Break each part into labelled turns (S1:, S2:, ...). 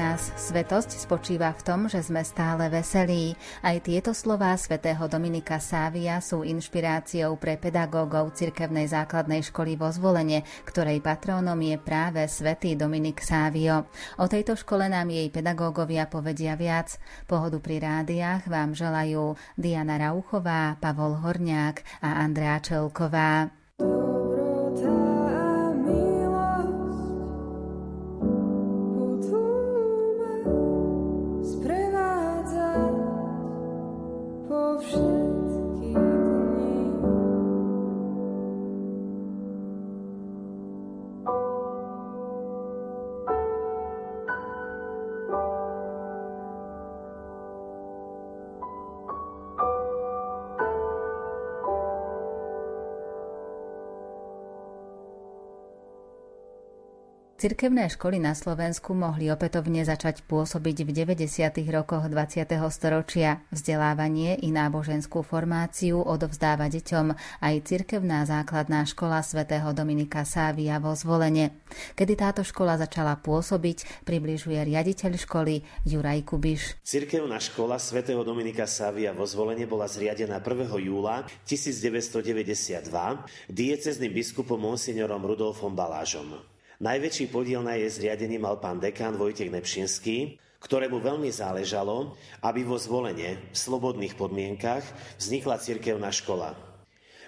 S1: nás svetosť spočíva v tom, že sme stále veselí. Aj tieto slová svätého Dominika Sávia sú inšpiráciou pre pedagógov cirkevnej základnej školy vo zvolenie, ktorej patrónom je práve svätý Dominik Sávio. O tejto škole nám jej pedagógovia povedia viac. Pohodu pri rádiách vám želajú Diana Rauchová, Pavol Horniák a Andrea Čelková. love. Cirkevné školy na Slovensku mohli opätovne začať pôsobiť v 90. rokoch 20. storočia. Vzdelávanie i náboženskú formáciu odovzdáva deťom aj cirkevná základná škola svätého Dominika Sávia vo zvolenie. Kedy táto škola začala pôsobiť, približuje riaditeľ školy Juraj Kubiš.
S2: Cirkevná škola svätého Dominika Sávia vo zvolenie bola zriadená 1. júla 1992 diecezným biskupom monsignorom Rudolfom Balážom. Najväčší podiel na jej zriadení mal pán dekán Vojtek Nepšinský, ktorému veľmi záležalo, aby vo zvolenie v slobodných podmienkach vznikla cirkevná škola.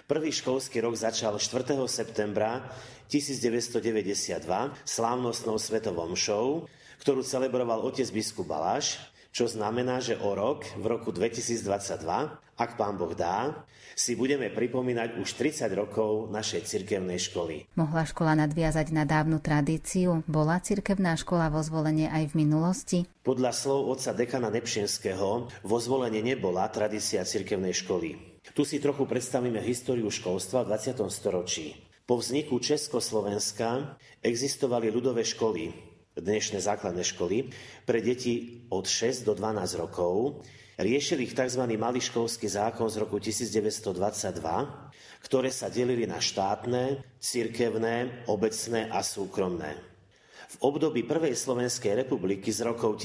S2: Prvý školský rok začal 4. septembra 1992 slávnostnou svetovom show, ktorú celebroval otec biskup Baláš, čo znamená, že o rok, v roku 2022, ak pán Boh dá, si budeme pripomínať už 30 rokov našej cirkevnej školy.
S1: Mohla škola nadviazať na dávnu tradíciu? Bola cirkevná škola vo zvolenie aj v minulosti?
S2: Podľa slov otca dekana Nepšinského vo zvolenie nebola tradícia cirkevnej školy. Tu si trochu predstavíme históriu školstva v 20. storočí. Po vzniku Československa existovali ľudové školy, dnešné základné školy, pre deti od 6 do 12 rokov, Riešil ich tzv. mališkovský zákon z roku 1922, ktoré sa delili na štátne, cirkevné, obecné a súkromné. V období Prvej Slovenskej republiky z rokov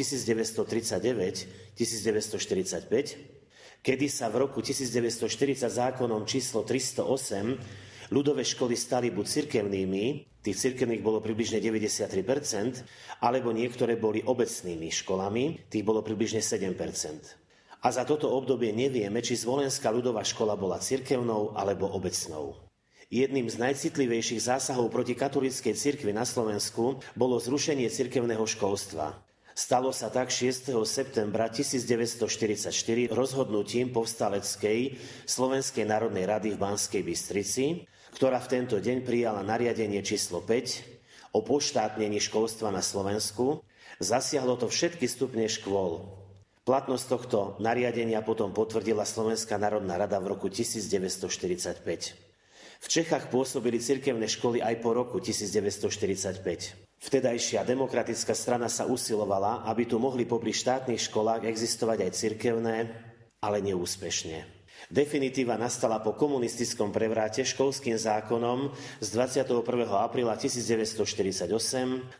S2: 1939-1945, kedy sa v roku 1940 zákonom číslo 308 ľudové školy stali buď cirkevnými, tých cirkevných bolo približne 93%, alebo niektoré boli obecnými školami, tých bolo približne 7%. A za toto obdobie nevieme, či Zvolenská ľudová škola bola cirkevnou alebo obecnou. Jedným z najcitlivejších zásahov proti katolíckej cirkvi na Slovensku bolo zrušenie cirkevného školstva. Stalo sa tak 6. septembra 1944 rozhodnutím povstaleckej Slovenskej národnej rady v Banskej Bystrici, ktorá v tento deň prijala nariadenie číslo 5 o poštátnení školstva na Slovensku. Zasiahlo to všetky stupne škôl, Platnosť tohto nariadenia potom potvrdila Slovenská národná rada v roku 1945. V Čechách pôsobili cirkevné školy aj po roku 1945. Vtedajšia demokratická strana sa usilovala, aby tu mohli popri štátnych školách existovať aj cirkevné, ale neúspešne. Definitíva nastala po komunistickom prevráte školským zákonom z 21. apríla 1948,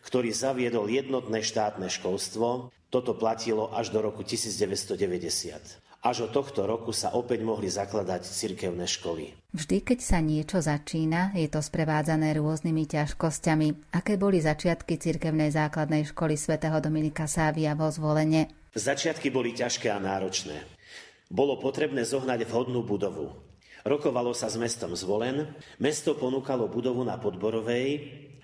S2: ktorý zaviedol jednotné štátne školstvo. Toto platilo až do roku 1990. Až od tohto roku sa opäť mohli zakladať cirkevné školy.
S1: Vždy, keď sa niečo začína, je to sprevádzané rôznymi ťažkosťami. Aké boli začiatky cirkevnej základnej školy svätého Dominika Sávia vo zvolenie?
S2: Začiatky boli ťažké a náročné. Bolo potrebné zohnať vhodnú budovu. Rokovalo sa s mestom Zvolen. Mesto ponúkalo budovu na Podborovej,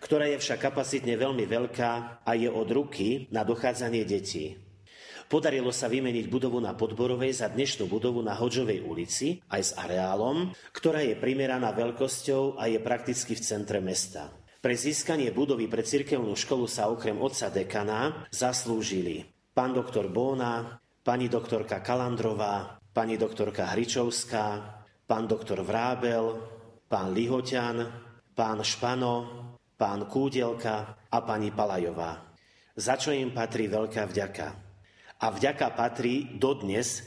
S2: ktorá je však kapacitne veľmi veľká a je od ruky na dochádzanie detí. Podarilo sa vymeniť budovu na Podborovej za dnešnú budovu na Hodžovej ulici aj s areálom, ktorá je primeraná veľkosťou a je prakticky v centre mesta. Pre získanie budovy pre cirkevnú školu sa okrem otca dekana zaslúžili pán doktor Bóna, pani doktorka Kalandrová, pani doktorka Hričovská, pán doktor Vrábel, pán Lihoťan, pán Špano, pán Kúdelka a pani Palajová. Za čo im patrí veľká vďaka. A vďaka patrí dodnes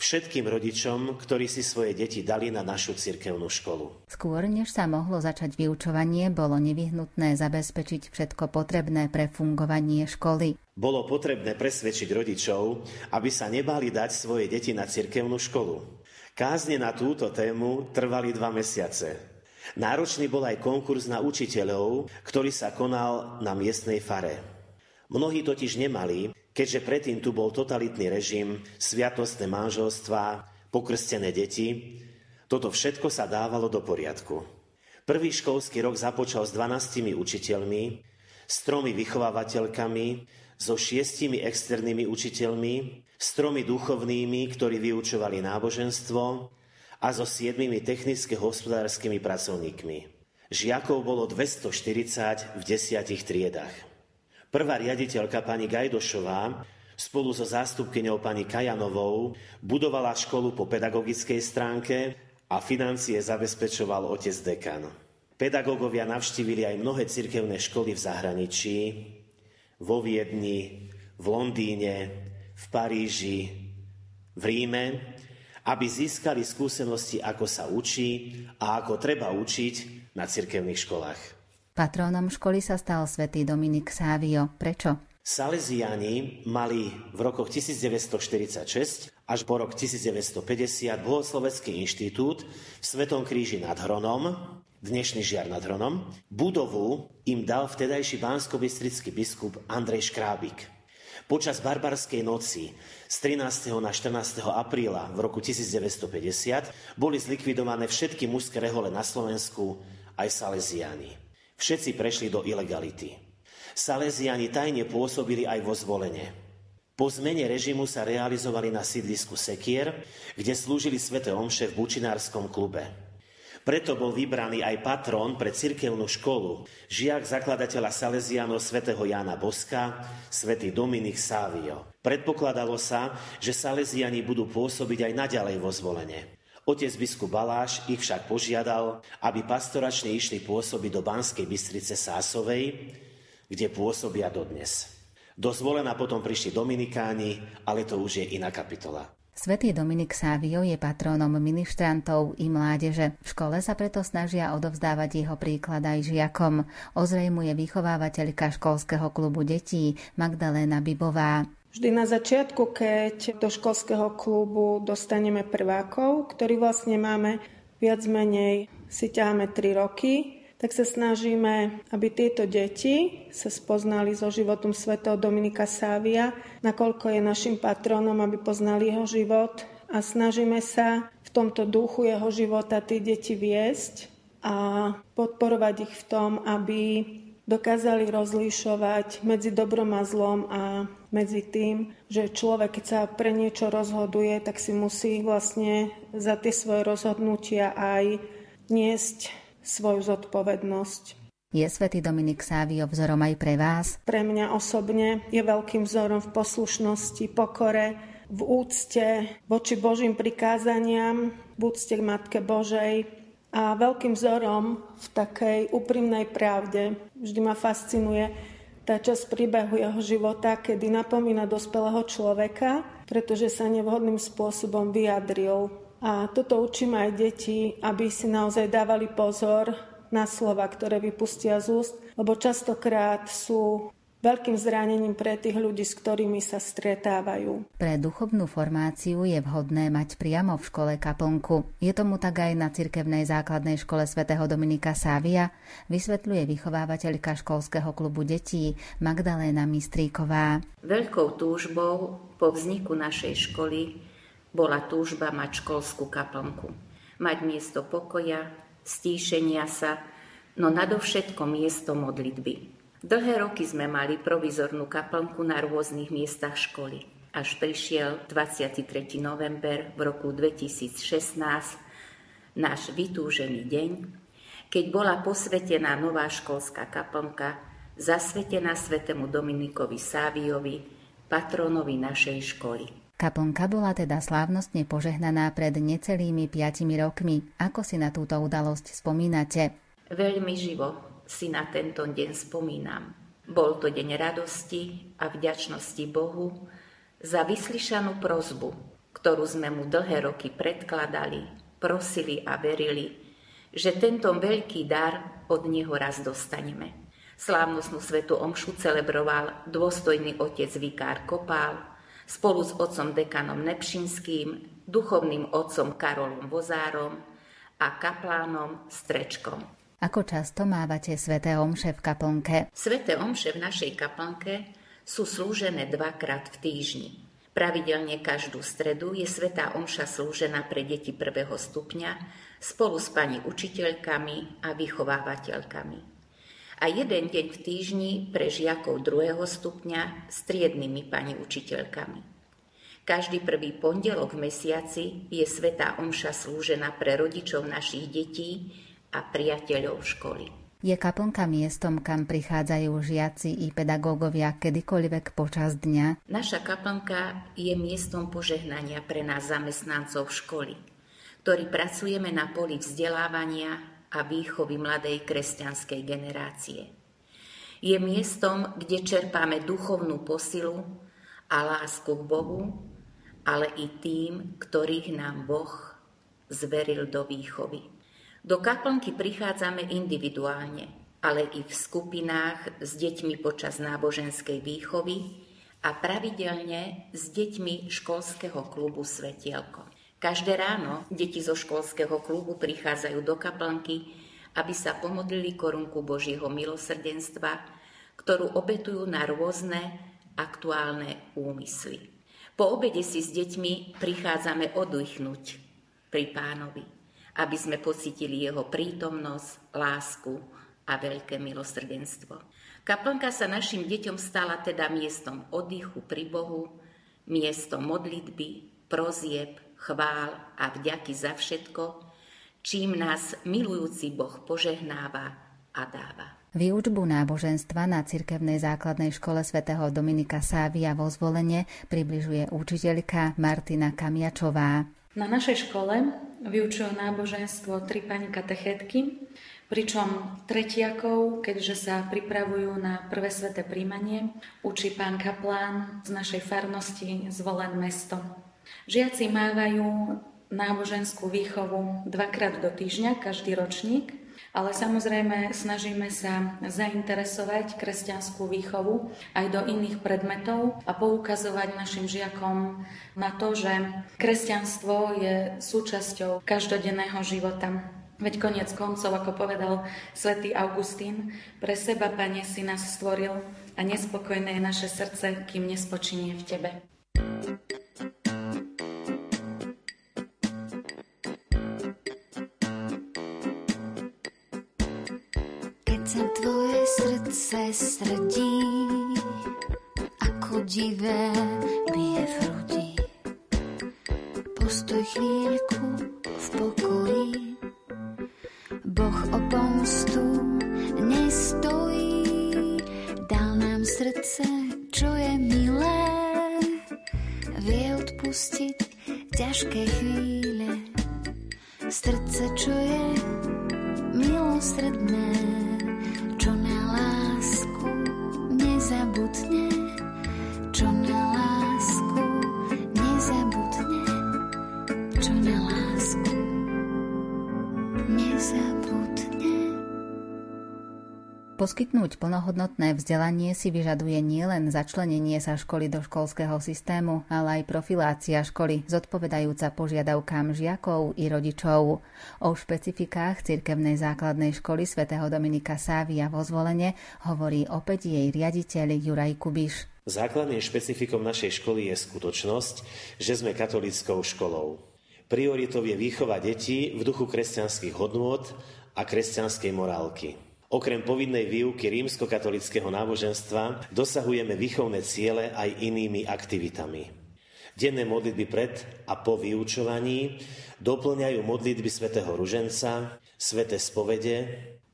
S2: všetkým rodičom, ktorí si svoje deti dali na našu cirkevnú školu.
S1: Skôr, než sa mohlo začať vyučovanie, bolo nevyhnutné zabezpečiť všetko potrebné pre fungovanie školy.
S2: Bolo potrebné presvedčiť rodičov, aby sa nebali dať svoje deti na cirkevnú školu. Kázne na túto tému trvali dva mesiace. Náročný bol aj konkurs na učiteľov, ktorý sa konal na miestnej fare. Mnohí totiž nemali, keďže predtým tu bol totalitný režim, sviatostné manželstva, pokrstené deti, toto všetko sa dávalo do poriadku. Prvý školský rok započal s 12 učiteľmi, s tromi vychovávateľkami, so šiestimi externými učiteľmi, s tromi duchovnými, ktorí vyučovali náboženstvo a so siedmimi technicko-hospodárskymi pracovníkmi. Žiakov bolo 240 v desiatich triedach. Prvá riaditeľka pani Gajdošová spolu so zástupkyňou pani Kajanovou budovala školu po pedagogickej stránke a financie zabezpečoval otec dekan. Pedagógovia navštívili aj mnohé cirkevné školy v zahraničí, vo Viedni, v Londýne, v Paríži, v Ríme, aby získali skúsenosti, ako sa učí a ako treba učiť na cirkevných školách.
S1: Patrónom školy sa stal svätý Dominik Sávio. Prečo?
S2: Salesiani mali v rokoch 1946 až po rok 1950 Bohoslovecký inštitút v Svetom kríži nad Hronom, dnešný žiar nad Hronom. Budovu im dal vtedajší bánsko biskup Andrej Škrábik. Počas barbarskej noci z 13. na 14. apríla v roku 1950 boli zlikvidované všetky mužské rehole na Slovensku, aj Salesiani. Všetci prešli do ilegality. Salesiani tajne pôsobili aj vo zvolenie. Po zmene režimu sa realizovali na sídlisku Sekier, kde slúžili sväté omše v Bučinárskom klube. Preto bol vybraný aj patrón pre cirkevnú školu, žiak zakladateľa Salesianov svätého Jána Boska, svätý Dominik Sávio. Predpokladalo sa, že Salesiani budú pôsobiť aj naďalej vo zvolenie. Otec biskup Baláš ich však požiadal, aby pastoračne išli pôsobiť do Banskej Bystrice Sásovej, kde pôsobia dodnes. Do zvolena potom prišli Dominikáni, ale to už je iná kapitola.
S1: Svetý Dominik Sávio je patrónom ministrantov i mládeže. V škole sa preto snažia odovzdávať jeho príklad aj žiakom. Ozrejmuje vychovávateľka školského klubu detí Magdaléna Bibová.
S3: Vždy na začiatku, keď do školského klubu dostaneme prvákov, ktorí vlastne máme viac menej, si ťaháme 3 roky, tak sa snažíme, aby tieto deti sa spoznali so životom svätého Dominika Sávia, nakoľko je našim patronom, aby poznali jeho život. A snažíme sa v tomto duchu jeho života tie deti viesť a podporovať ich v tom, aby dokázali rozlišovať medzi dobrom a zlom a medzi tým, že človek, keď sa pre niečo rozhoduje, tak si musí vlastne za tie svoje rozhodnutia aj niesť svoju zodpovednosť.
S1: Je svätý Dominik Sávio vzorom aj pre vás?
S3: Pre mňa osobne je veľkým vzorom v poslušnosti, pokore, v úcte voči Božím prikázaniam, v úcte k Matke Božej a veľkým vzorom v takej úprimnej pravde. Vždy ma fascinuje tá časť príbehu jeho života, kedy napomína dospelého človeka, pretože sa nevhodným spôsobom vyjadril a toto učím aj deti, aby si naozaj dávali pozor na slova, ktoré vypustia z úst, lebo častokrát sú veľkým zranením pre tých ľudí, s ktorými sa stretávajú.
S1: Pre duchovnú formáciu je vhodné mať priamo v škole kaplnku. Je tomu tak aj na cirkevnej základnej škole svätého Dominika Sávia, vysvetľuje vychovávateľka školského klubu detí Magdaléna Mistríková.
S4: Veľkou túžbou po vzniku našej školy bola túžba mať školskú kaplnku. Mať miesto pokoja, stíšenia sa, no nadovšetko miesto modlitby. Dlhé roky sme mali provizornú kaplnku na rôznych miestach školy. Až prišiel 23. november v roku 2016, náš vytúžený deň, keď bola posvetená nová školská kaplnka, zasvetená svetému Dominikovi Sáviovi, patronovi našej školy.
S1: Kaplnka bola teda slávnostne požehnaná pred necelými piatimi rokmi. Ako si na túto udalosť spomínate?
S4: Veľmi živo si na tento deň spomínam. Bol to deň radosti a vďačnosti Bohu za vyslyšanú prozbu, ktorú sme mu dlhé roky predkladali, prosili a verili, že tento veľký dar od Neho raz dostaneme. Slávnostnú svetu omšu celebroval dôstojný otec Vikár Kopál spolu s otcom dekanom Nepšinským, duchovným otcom Karolom Vozárom a kaplánom Strečkom.
S1: Ako často mávate sveté omše v kaplnke?
S4: Sveté omše v našej kaplnke sú slúžené dvakrát v týždni. Pravidelne každú stredu je svetá omša slúžená pre deti prvého stupňa spolu s pani učiteľkami a vychovávateľkami a jeden deň v týždni pre žiakov druhého stupňa s triednymi pani učiteľkami. Každý prvý pondelok v mesiaci je Svetá Omša slúžená pre rodičov našich detí a priateľov školy.
S1: Je kaplnka miestom, kam prichádzajú žiaci i pedagógovia kedykoľvek počas dňa?
S4: Naša kaplnka je miestom požehnania pre nás zamestnancov školy, ktorí pracujeme na poli vzdelávania a výchovy mladej kresťanskej generácie. Je miestom, kde čerpáme duchovnú posilu a lásku k Bohu, ale i tým, ktorých nám Boh zveril do výchovy. Do kaplnky prichádzame individuálne, ale i v skupinách s deťmi počas náboženskej výchovy a pravidelne s deťmi školského klubu Svetielko. Každé ráno deti zo školského klubu prichádzajú do kaplnky, aby sa pomodlili korunku Božieho milosrdenstva, ktorú obetujú na rôzne aktuálne úmysly. Po obede si s deťmi prichádzame oddychnúť pri pánovi, aby sme pocitili jeho prítomnosť, lásku a veľké milosrdenstvo. Kaplnka sa našim deťom stala teda miestom oddychu pri Bohu, miestom modlitby, prozieb, chvál a vďaky za všetko, čím nás milujúci Boh požehnáva a dáva.
S1: Výučbu náboženstva na cirkevnej základnej škole svätého Dominika Sávia vo zvolenie približuje učiteľka Martina Kamiačová.
S5: Na našej škole vyučujú náboženstvo tri pani katechetky, pričom tretiakov, keďže sa pripravujú na prvé sveté príjmanie, učí pán kaplán z našej farnosti zvolen mesto. Žiaci mávajú náboženskú výchovu dvakrát do týždňa, každý ročník, ale samozrejme snažíme sa zainteresovať kresťanskú výchovu aj do iných predmetov a poukazovať našim žiakom na to, že kresťanstvo je súčasťou každodenného života. Veď koniec koncov, ako povedal svätý Augustín, pre seba, Pane, si nás stvoril a nespokojné je naše srdce, kým nespočinie v Tebe.
S1: Poskytnúť plnohodnotné vzdelanie si vyžaduje nielen začlenenie sa školy do školského systému, ale aj profilácia školy, zodpovedajúca požiadavkám žiakov i rodičov. O špecifikách cirkevnej základnej školy svätého Dominika Sávia vo zvolenie hovorí opäť jej riaditeľ Juraj Kubiš.
S2: Základným špecifikom našej školy je skutočnosť, že sme katolickou školou. Prioritou je výchova detí v duchu kresťanských hodnôt a kresťanskej morálky. Okrem povinnej výuky rímskokatolického náboženstva dosahujeme výchovné ciele aj inými aktivitami. Denné modlitby pred a po vyučovaní doplňajú modlitby svätého Ruženca, sväté spovede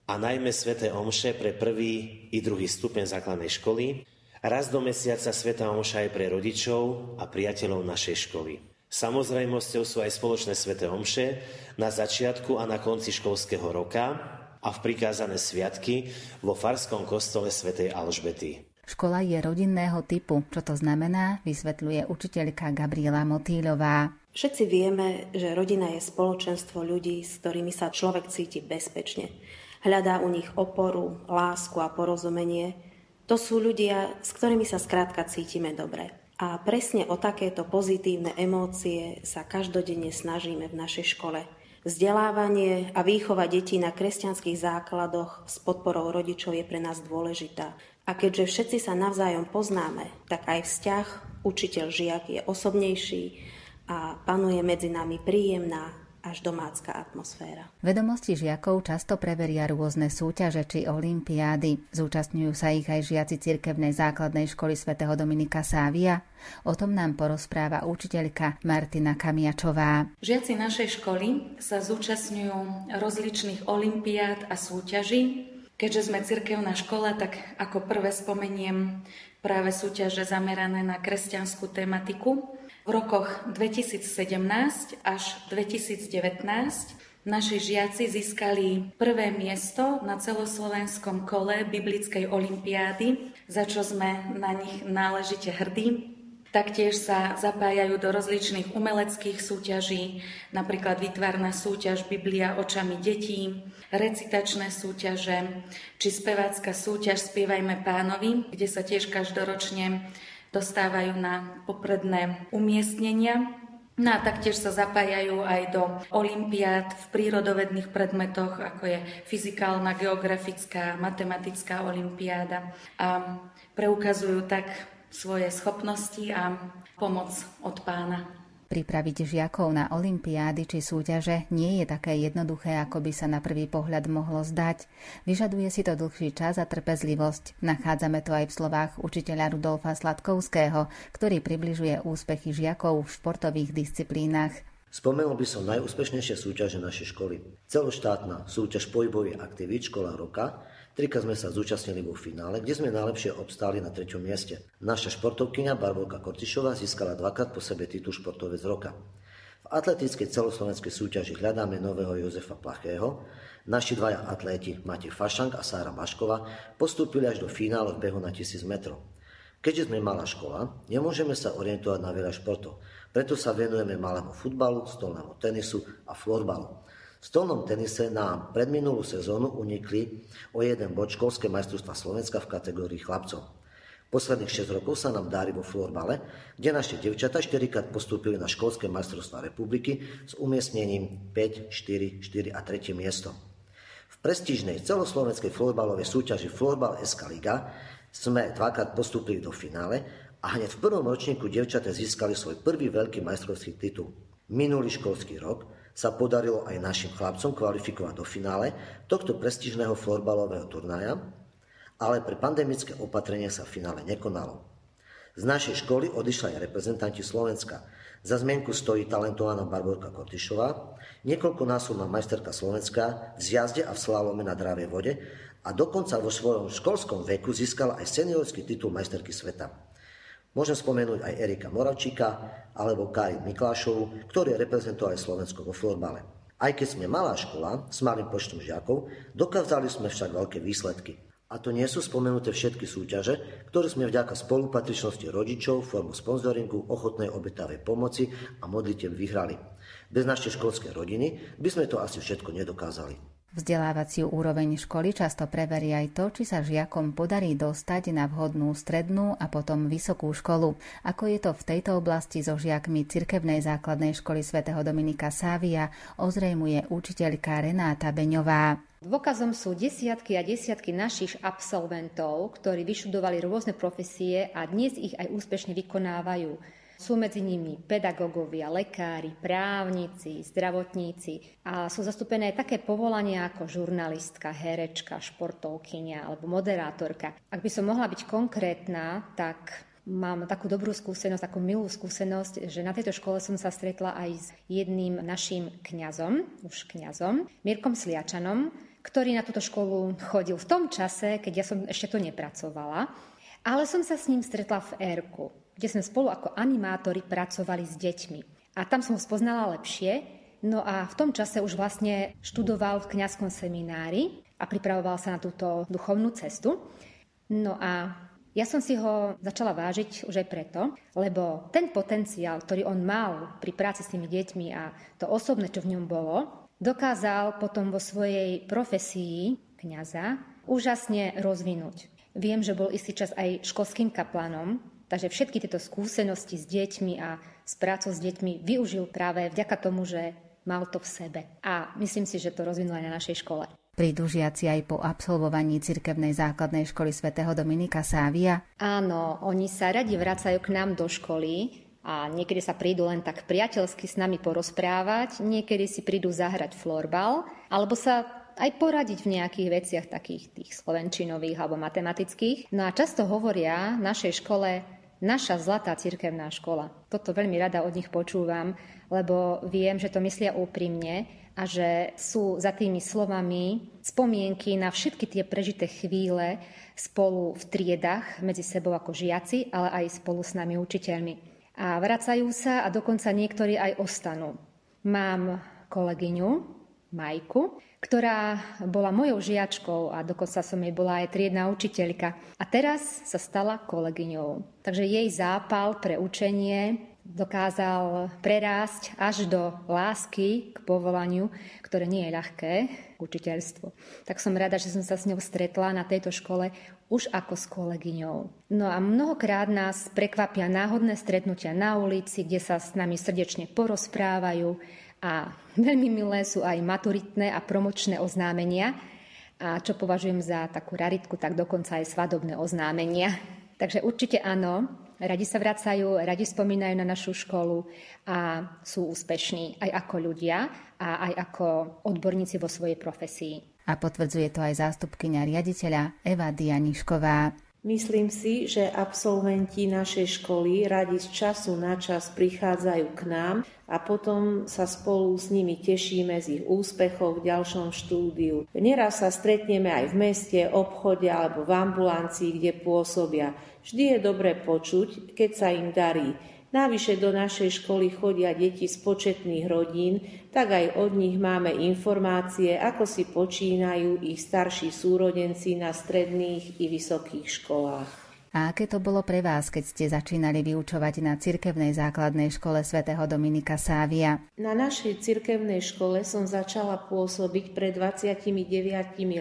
S2: a najmä sväté omše pre prvý i druhý stupeň základnej školy, raz do mesiaca svätá omša aj pre rodičov a priateľov našej školy. Samozrejmosťou sú aj spoločné sväté omše na začiatku a na konci školského roka a v prikázané sviatky vo Farskom kostole svätej Alžbety.
S1: Škola je rodinného typu. Čo to znamená, vysvetľuje učiteľka Gabriela Motýľová.
S6: Všetci vieme, že rodina je spoločenstvo ľudí, s ktorými sa človek cíti bezpečne. hľadá u nich oporu, lásku a porozumenie. To sú ľudia, s ktorými sa skrátka cítime dobre. A presne o takéto pozitívne emócie sa každodenne snažíme v našej škole. Vzdelávanie a výchova detí na kresťanských základoch s podporou rodičov je pre nás dôležitá. A keďže všetci sa navzájom poznáme, tak aj vzťah učiteľ-žiak je osobnejší a panuje medzi nami príjemná až domácka atmosféra.
S1: Vedomosti žiakov často preveria rôzne súťaže či olimpiády. Zúčastňujú sa ich aj žiaci cirkevnej základnej školy svätého Dominika Sávia. O tom nám porozpráva učiteľka Martina Kamiačová.
S5: Žiaci našej školy sa zúčastňujú rozličných olimpiád a súťaží. Keďže sme cirkevná škola, tak ako prvé spomeniem práve súťaže zamerané na kresťanskú tematiku. V rokoch 2017 až 2019 naši žiaci získali prvé miesto na celoslovenskom kole Biblickej olimpiády, za čo sme na nich náležite hrdí. Taktiež sa zapájajú do rozličných umeleckých súťaží, napríklad vytvárna súťaž Biblia očami detí, recitačné súťaže či spevácka súťaž Spievajme pánovi, kde sa tiež každoročne dostávajú na popredné umiestnenia. No a taktiež sa zapájajú aj do olimpiád v prírodovedných predmetoch, ako je fyzikálna, geografická, matematická olimpiáda a preukazujú tak svoje schopnosti a pomoc od pána.
S1: Pripraviť žiakov na olimpiády či súťaže nie je také jednoduché, ako by sa na prvý pohľad mohlo zdať. Vyžaduje si to dlhší čas a trpezlivosť. Nachádzame to aj v slovách učiteľa Rudolfa Sladkovského, ktorý približuje úspechy žiakov v športových disciplínach.
S7: Spomenul by som najúspešnejšie súťaže našej školy. Celoštátna súťaž pohybových aktivít Škola roka, Trikrát sme sa zúčastnili vo finále, kde sme najlepšie obstáli na treťom mieste. Naša športovkyňa Barbolka Kortišová získala dvakrát po sebe titul športovec roka. V atletickej celoslovenskej súťaži hľadáme nového Jozefa Plachého. Naši dvaja atléti Matej Fašank a Sára Baškova postúpili až do finále v behu na 1000 metrov. Keďže sme malá škola, nemôžeme sa orientovať na veľa športov. Preto sa venujeme malému futbalu, stolnému tenisu a florbalu. Stolnom tenise nám predminulú sezónu unikli o jeden bod školské majstrovstva Slovenska v kategórii chlapcov. Posledných 6 rokov sa nám dári vo florbale, kde naše devčata 4 krát postúpili na školské majstrovstvá republiky s umiestnením 5, 4, 4 a 3 miesto. V prestížnej celoslovenskej florbalovej súťaži Florbal SK Liga sme dvakrát postúpili do finále a hneď v prvom ročníku devčata získali svoj prvý veľký majstrovský titul. Minulý školský rok sa podarilo aj našim chlapcom kvalifikovať do finále tohto prestížneho florbalového turnaja, ale pre pandemické opatrenie sa v finále nekonalo. Z našej školy odišli aj reprezentanti Slovenska. Za zmienku stojí talentovaná Barborka Kortišová, niekoľkonásobná majsterka Slovenska v zjazde a v slalome na dravej vode a dokonca vo svojom školskom veku získala aj seniorský titul majsterky sveta. Môžem spomenúť aj Erika Moravčíka alebo Karin Miklášovu, ktorí reprezentovali Slovensko vo florbale. Aj keď sme malá škola s malým počtom žiakov, dokázali sme však veľké výsledky. A to nie sú spomenuté všetky súťaže, ktoré sme vďaka spolupatričnosti rodičov, formu sponzoringu, ochotnej obetavej pomoci a modlitev vyhrali. Bez našej školskej rodiny by sme to asi všetko nedokázali.
S1: Vzdelávaciu úroveň školy často preverí aj to, či sa žiakom podarí dostať na vhodnú strednú a potom vysokú školu. Ako je to v tejto oblasti so žiakmi Cirkevnej základnej školy svätého Dominika Sávia, ozrejmuje učiteľka Renáta Beňová.
S8: Dôkazom sú desiatky a desiatky našich absolventov, ktorí vyšudovali rôzne profesie a dnes ich aj úspešne vykonávajú. Sú medzi nimi pedagógovia, lekári, právnici, zdravotníci a sú zastúpené aj také povolania ako žurnalistka, herečka, športovkynia alebo moderátorka. Ak by som mohla byť konkrétna, tak mám takú dobrú skúsenosť, takú milú skúsenosť, že na tejto škole som sa stretla aj s jedným našim kňazom, už kňazom, Mirkom Sliačanom, ktorý na túto školu chodil v tom čase, keď ja som ešte to nepracovala, ale som sa s ním stretla v Erku kde sme spolu ako animátori pracovali s deťmi. A tam som ho spoznala lepšie, no a v tom čase už vlastne študoval v kňazskom seminári a pripravoval sa na túto duchovnú cestu. No a ja som si ho začala vážiť už aj preto, lebo ten potenciál, ktorý on mal pri práci s tými deťmi a to osobné, čo v ňom bolo, dokázal potom vo svojej profesii kňaza úžasne rozvinúť. Viem, že bol istý čas aj školským kaplanom, takže všetky tieto skúsenosti s deťmi a s prácou s deťmi využil práve vďaka tomu, že mal to v sebe. A myslím si, že to rozvinul aj na našej škole.
S1: Prídu žiaci aj po absolvovaní cirkevnej základnej školy svätého Dominika Sávia?
S8: Áno, oni sa radi vracajú k nám do školy a niekedy sa prídu len tak priateľsky s nami porozprávať, niekedy si prídu zahrať florbal, alebo sa aj poradiť v nejakých veciach takých tých slovenčinových alebo matematických. No a často hovoria našej škole naša zlatá cirkevná škola. Toto veľmi rada od nich počúvam, lebo viem, že to myslia úprimne a že sú za tými slovami spomienky na všetky tie prežité chvíle spolu v triedach medzi sebou ako žiaci, ale aj spolu s nami učiteľmi. A vracajú sa a dokonca niektorí aj ostanú. Mám kolegyňu, Majku, ktorá bola mojou žiačkou a dokonca som jej bola aj triedna učiteľka. A teraz sa stala kolegyňou. Takže jej zápal pre učenie dokázal prerásť až do lásky k povolaniu, ktoré nie je ľahké, učiteľstvo. Tak som rada, že som sa s ňou stretla na tejto škole už ako s kolegyňou. No a mnohokrát nás prekvapia náhodné stretnutia na ulici, kde sa s nami srdečne porozprávajú a veľmi milé sú aj maturitné a promočné oznámenia, a čo považujem za takú raritku, tak dokonca aj svadobné oznámenia. Takže určite áno, radi sa vracajú, radi spomínajú na našu školu a sú úspešní aj ako ľudia a aj ako odborníci vo svojej profesii.
S1: A potvrdzuje to aj zástupkynia riaditeľa Eva Dianišková.
S9: Myslím si, že absolventi našej školy radi z času na čas prichádzajú k nám a potom sa spolu s nimi tešíme z ich úspechov v ďalšom štúdiu. Neraz sa stretneme aj v meste, obchode alebo v ambulancii, kde pôsobia. Vždy je dobre počuť, keď sa im darí. Navyše do našej školy chodia deti z početných rodín, tak aj od nich máme informácie, ako si počínajú ich starší súrodenci na stredných i vysokých školách.
S1: A aké to bolo pre vás, keď ste začínali vyučovať na cirkevnej základnej škole svätého Dominika Sávia?
S9: Na našej cirkevnej škole som začala pôsobiť pred 29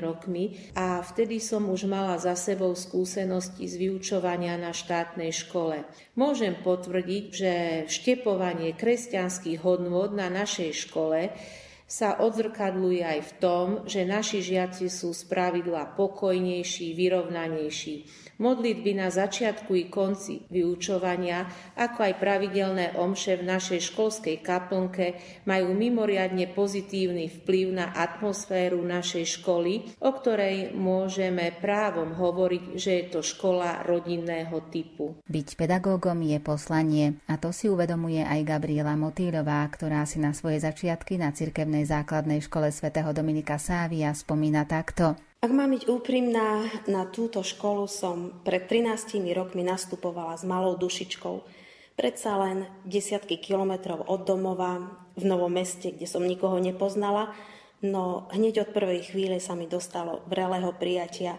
S9: rokmi a vtedy som už mala za sebou skúsenosti z vyučovania na štátnej škole. Môžem potvrdiť, že vštepovanie kresťanských hodnôt na našej škole sa odzrkadluje aj v tom, že naši žiaci sú spravidla pokojnejší, vyrovnanejší. Modlitby na začiatku i konci vyučovania, ako aj pravidelné omše v našej školskej kaplnke majú mimoriadne pozitívny vplyv na atmosféru našej školy, o ktorej môžeme právom hovoriť, že je to škola rodinného typu.
S1: Byť pedagógom je poslanie a to si uvedomuje aj Gabriela Motýlová, ktorá si na svoje začiatky na cirkevnej základnej škole svätého Dominika Sávia spomína takto.
S6: Ak mám byť úprimná, na túto školu som pred 13 rokmi nastupovala s malou dušičkou. Predsa len desiatky kilometrov od domova, v novom meste, kde som nikoho nepoznala, no hneď od prvej chvíle sa mi dostalo vrelého prijatia,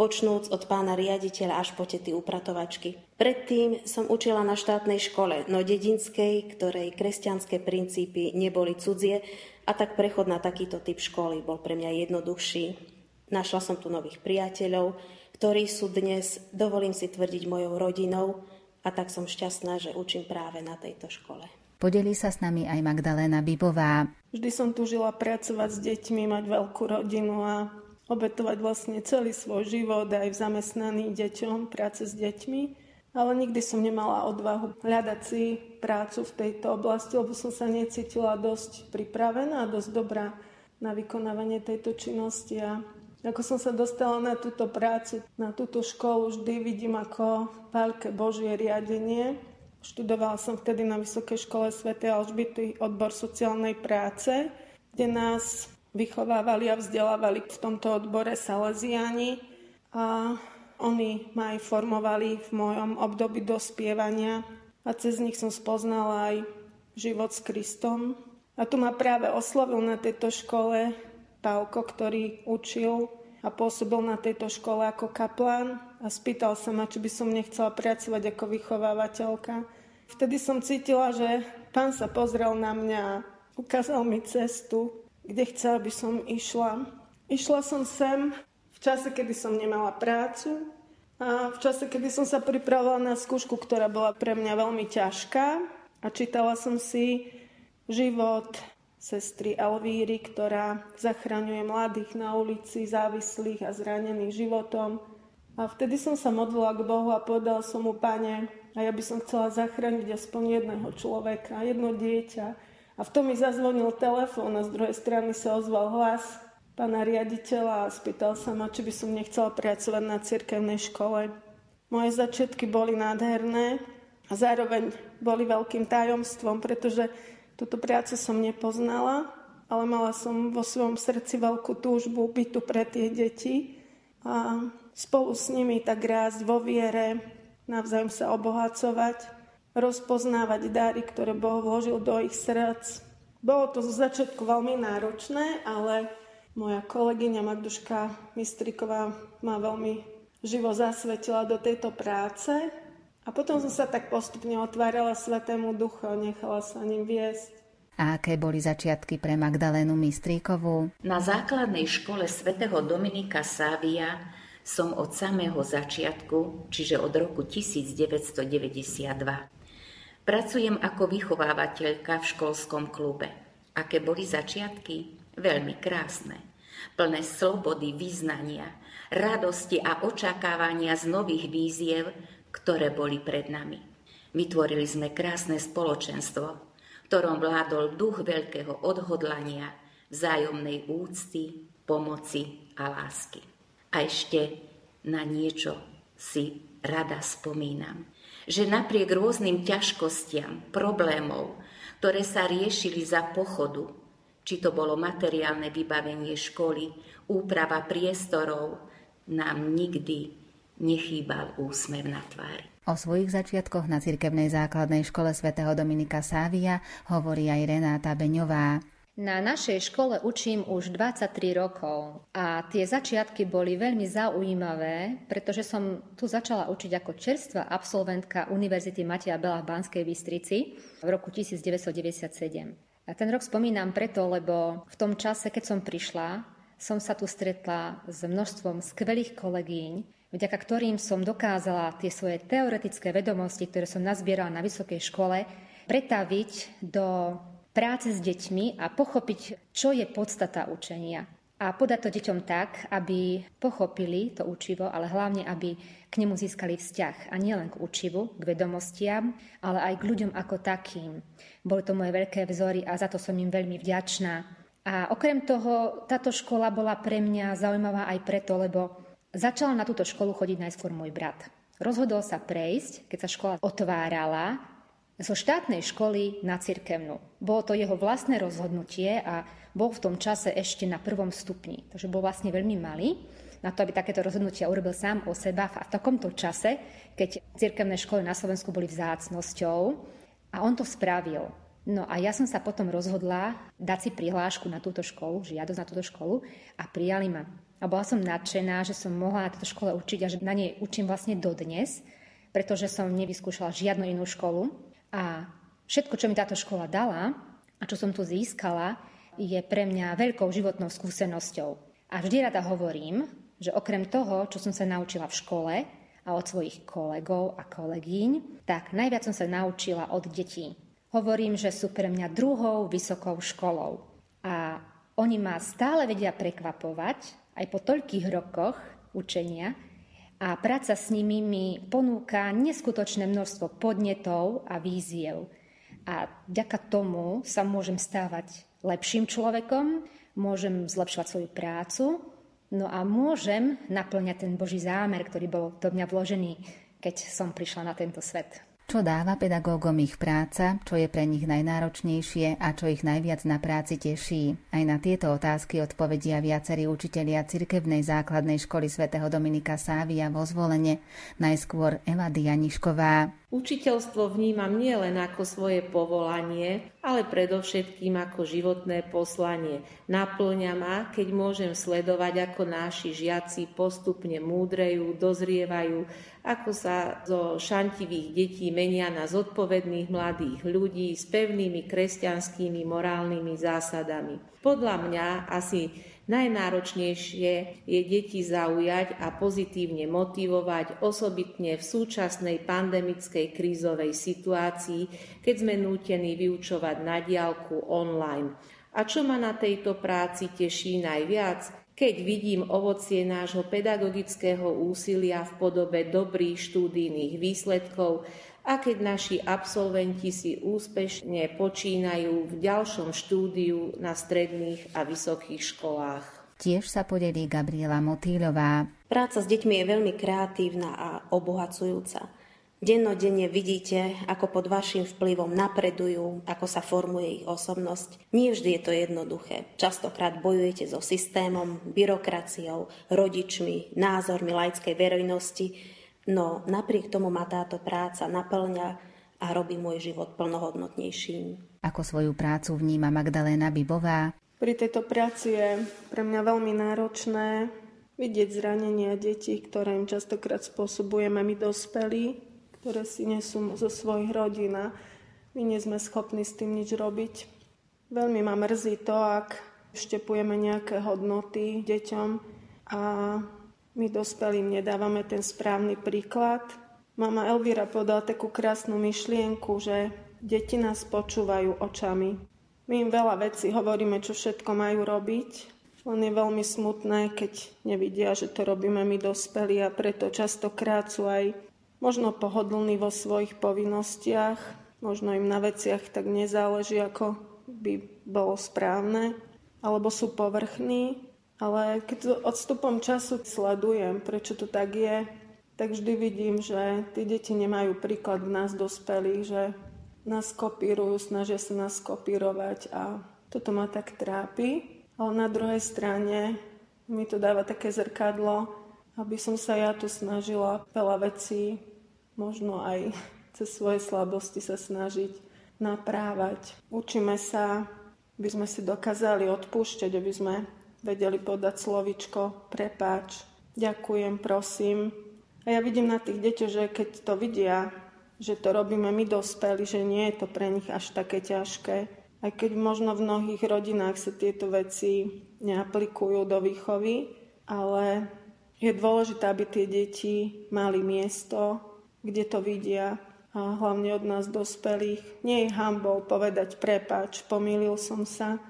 S6: počnúc od pána riaditeľa až po tety upratovačky. Predtým som učila na štátnej škole, no dedinskej, ktorej kresťanské princípy neboli cudzie, a tak prechod na takýto typ školy bol pre mňa jednoduchší, Našla som tu nových priateľov, ktorí sú dnes, dovolím si tvrdiť, mojou rodinou a tak som šťastná, že učím práve na tejto škole.
S1: Podelí sa s nami aj Magdalena Bibová.
S3: Vždy som tužila pracovať s deťmi, mať veľkú rodinu a obetovať vlastne celý svoj život aj v zamestnaní deťom, práce s deťmi. Ale nikdy som nemala odvahu hľadať si prácu v tejto oblasti, lebo som sa necítila dosť pripravená, dosť dobrá na vykonávanie tejto činnosti a ako som sa dostala na túto prácu, na túto školu, vždy vidím ako veľké Božie riadenie. Študovala som vtedy na Vysokej škole Sv. Alžbity odbor sociálnej práce, kde nás vychovávali a vzdelávali v tomto odbore Salesiani a oni ma aj formovali v mojom období dospievania a cez nich som spoznala aj život s Kristom. A tu ma práve oslovil na tejto škole Pavko, ktorý učil a pôsobil na tejto škole ako kaplán a spýtal sa ma, či by som nechcela pracovať ako vychovávateľka. Vtedy som cítila, že pán sa pozrel na mňa a ukázal mi cestu, kde chcel, aby som išla. Išla som sem v čase, kedy som nemala prácu a v čase, kedy som sa pripravovala na skúšku, ktorá bola pre mňa veľmi ťažká a čítala som si život sestry Elvíry, ktorá zachraňuje mladých na ulici, závislých a zranených životom. A vtedy som sa modlila k Bohu a povedal som mu, pane, a ja by som chcela zachrániť aspoň jedného človeka, jedno dieťa. A v tom mi zazvonil telefón a z druhej strany sa ozval hlas pána riaditeľa a spýtal sa ma, či by som nechcela pracovať na cirkevnej škole. Moje začiatky boli nádherné a zároveň boli veľkým tajomstvom, pretože Túto prácu som nepoznala, ale mala som vo svojom srdci veľkú túžbu byť tu pre tie deti a spolu s nimi tak rásť vo viere, navzájom sa obohacovať, rozpoznávať dary, ktoré Boh vložil do ich srdc. Bolo to zo začiatku veľmi náročné, ale moja kolegyňa Magduška Mistriková ma veľmi živo zasvetila do tejto práce a potom som sa tak postupne otvárala Svetému duchu a nechala sa ním viesť.
S1: A aké boli začiatky pre Magdalénu Mistríkovú?
S4: Na základnej škole svätého Dominika Sávia som od samého začiatku, čiže od roku 1992. Pracujem ako vychovávateľka v školskom klube. Aké boli začiatky? Veľmi krásne. Plné slobody, vyznania, radosti a očakávania z nových víziev, ktoré boli pred nami. Vytvorili sme krásne spoločenstvo, ktorom vládol duch veľkého odhodlania, vzájomnej úcty, pomoci a lásky. A ešte na niečo si rada spomínam, že napriek rôznym ťažkostiam, problémov, ktoré sa riešili za pochodu, či to bolo materiálne vybavenie školy, úprava priestorov, nám nikdy nechýbal úsmev na tvári.
S1: O svojich začiatkoch na cirkevnej základnej škole svätého Dominika Sávia hovorí aj Renáta Beňová.
S8: Na našej škole učím už 23 rokov a tie začiatky boli veľmi zaujímavé, pretože som tu začala učiť ako čerstvá absolventka Univerzity Matia Bela v Banskej Bystrici v roku 1997. A ten rok spomínam preto, lebo v tom čase, keď som prišla, som sa tu stretla s množstvom skvelých kolegyň, vďaka ktorým som dokázala tie svoje teoretické vedomosti, ktoré som nazbierala na vysokej škole, pretaviť do práce s deťmi a pochopiť, čo je podstata učenia. A podať to deťom tak, aby pochopili to učivo, ale hlavne, aby k nemu získali vzťah. A nielen k učivu, k vedomostiam, ale aj k ľuďom ako takým. Boli to moje veľké vzory a za to som im veľmi vďačná. A okrem toho, táto škola bola pre mňa zaujímavá aj preto, lebo Začal na túto školu chodiť najskôr môj brat. Rozhodol sa prejsť, keď sa škola otvárala, zo štátnej školy na cirkevnú. Bolo to jeho vlastné rozhodnutie a bol v tom čase ešte na prvom stupni. Takže bol vlastne veľmi malý na to, aby takéto rozhodnutia urobil sám o seba a v takomto čase, keď cirkevné školy na Slovensku boli vzácnosťou a on to spravil. No a ja som sa potom rozhodla dať si prihlášku na túto školu, žiadosť na túto školu a prijali ma. A bola som nadšená, že som mohla na tejto škole učiť a že na nej učím vlastne dodnes, pretože som nevyskúšala žiadnu inú školu. A všetko, čo mi táto škola dala a čo som tu získala, je pre mňa veľkou životnou skúsenosťou. A vždy rada hovorím, že okrem toho, čo som sa naučila v škole a od svojich kolegov a kolegyň, tak najviac som sa naučila od detí. Hovorím, že sú pre mňa druhou vysokou školou. A oni ma stále vedia prekvapovať, aj po toľkých rokoch učenia a práca s nimi mi ponúka neskutočné množstvo podnetov a víziev. A vďaka tomu sa môžem stávať lepším človekom, môžem zlepšovať svoju prácu, no a môžem naplňať ten Boží zámer, ktorý bol do mňa vložený, keď som prišla na tento svet.
S1: Čo dáva pedagógom ich práca, čo je pre nich najnáročnejšie a čo ich najviac na práci teší? Aj na tieto otázky odpovedia viacerí učitelia cirkevnej základnej školy svätého Dominika Sávia vo zvolenie, najskôr Eva Dianišková.
S9: Učiteľstvo vnímam nielen ako svoje povolanie, ale predovšetkým ako životné poslanie. Naplňa ma, keď môžem sledovať, ako náši žiaci postupne múdrejú, dozrievajú, ako sa zo šantivých detí menia na zodpovedných mladých ľudí s pevnými kresťanskými morálnymi zásadami. Podľa mňa asi Najnáročnejšie je deti zaujať a pozitívne motivovať osobitne v súčasnej pandemickej krízovej situácii, keď sme nútení vyučovať na diálku online. A čo ma na tejto práci teší najviac? Keď vidím ovocie nášho pedagogického úsilia v podobe dobrých štúdijných výsledkov a keď naši absolventi si úspešne počínajú v ďalšom štúdiu na stredných a vysokých školách.
S1: Tiež sa podelí Gabriela Motýľová.
S6: Práca s deťmi je veľmi kreatívna a obohacujúca. Dennodenne vidíte, ako pod vašim vplyvom napredujú, ako sa formuje ich osobnosť. Nie vždy je to jednoduché. Častokrát bojujete so systémom, byrokraciou, rodičmi, názormi laickej verejnosti, No napriek tomu ma táto práca naplňa a robí môj život plnohodnotnejším.
S1: Ako svoju prácu vníma Magdaléna Bibová?
S3: Pri tejto práci je pre mňa veľmi náročné vidieť zranenia detí, ktoré im častokrát spôsobujeme my dospelí, ktoré si nesú zo svojich rodín a my nie sme schopní s tým nič robiť. Veľmi ma mrzí to, ak štepujeme nejaké hodnoty deťom a my dospelým nedávame ten správny príklad. Mama Elvira podala takú krásnu myšlienku, že deti nás počúvajú očami. My im veľa vecí hovoríme, čo všetko majú robiť, len je veľmi smutné, keď nevidia, že to robíme my dospelí a preto častokrát sú aj možno pohodlní vo svojich povinnostiach, možno im na veciach tak nezáleží, ako by bolo správne, alebo sú povrchní ale keď odstupom času sledujem, prečo to tak je, tak vždy vidím, že tí deti nemajú príklad v nás dospelých, že nás kopírujú, snažia sa nás kopírovať a toto ma tak trápi. Ale na druhej strane mi to dáva také zrkadlo, aby som sa ja tu snažila veľa vecí, možno aj cez svoje slabosti sa snažiť naprávať. Učíme sa, aby sme si dokázali odpúšťať, aby sme vedeli podať slovičko, prepáč, ďakujem, prosím. A ja vidím na tých deťoch, že keď to vidia, že to robíme my dospeli, že nie je to pre nich až také ťažké. Aj keď možno v mnohých rodinách sa tieto veci neaplikujú do výchovy, ale je dôležité, aby tie deti mali miesto, kde to vidia a hlavne od nás dospelých. Nie je hambou povedať prepáč, pomýlil som sa,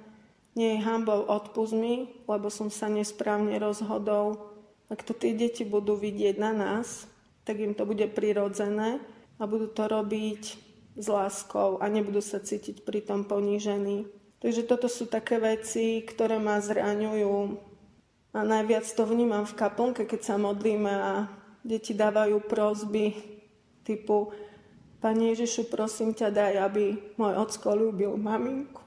S3: nie je hambou odpust mi, lebo som sa nesprávne rozhodol. Ak to tie deti budú vidieť na nás, tak im to bude prirodzené a budú to robiť s láskou a nebudú sa cítiť pri tom ponížení. Takže toto sú také veci, ktoré ma zraňujú. A najviac to vnímam v kaplnke, keď sa modlíme a deti dávajú prozby typu Pane Ježišu, prosím ťa, daj, aby môj ocko ľúbil maminku.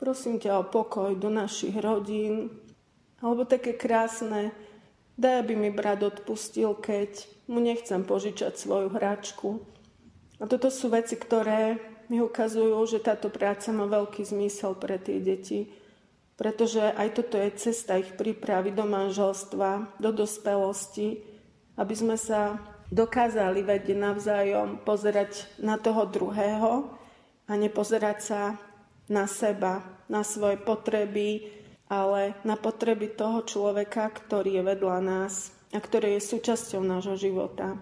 S3: Prosím ťa o pokoj do našich rodín. Alebo také krásne, daj, aby mi brat odpustil, keď mu nechcem požičať svoju hračku. A toto sú veci, ktoré mi ukazujú, že táto práca má veľký zmysel pre tie deti, pretože aj toto je cesta ich prípravy do manželstva, do dospelosti, aby sme sa dokázali vedieť navzájom pozerať na toho druhého a nepozerať sa na seba, na svoje potreby, ale na potreby toho človeka, ktorý je vedľa nás a ktorý je súčasťou nášho života.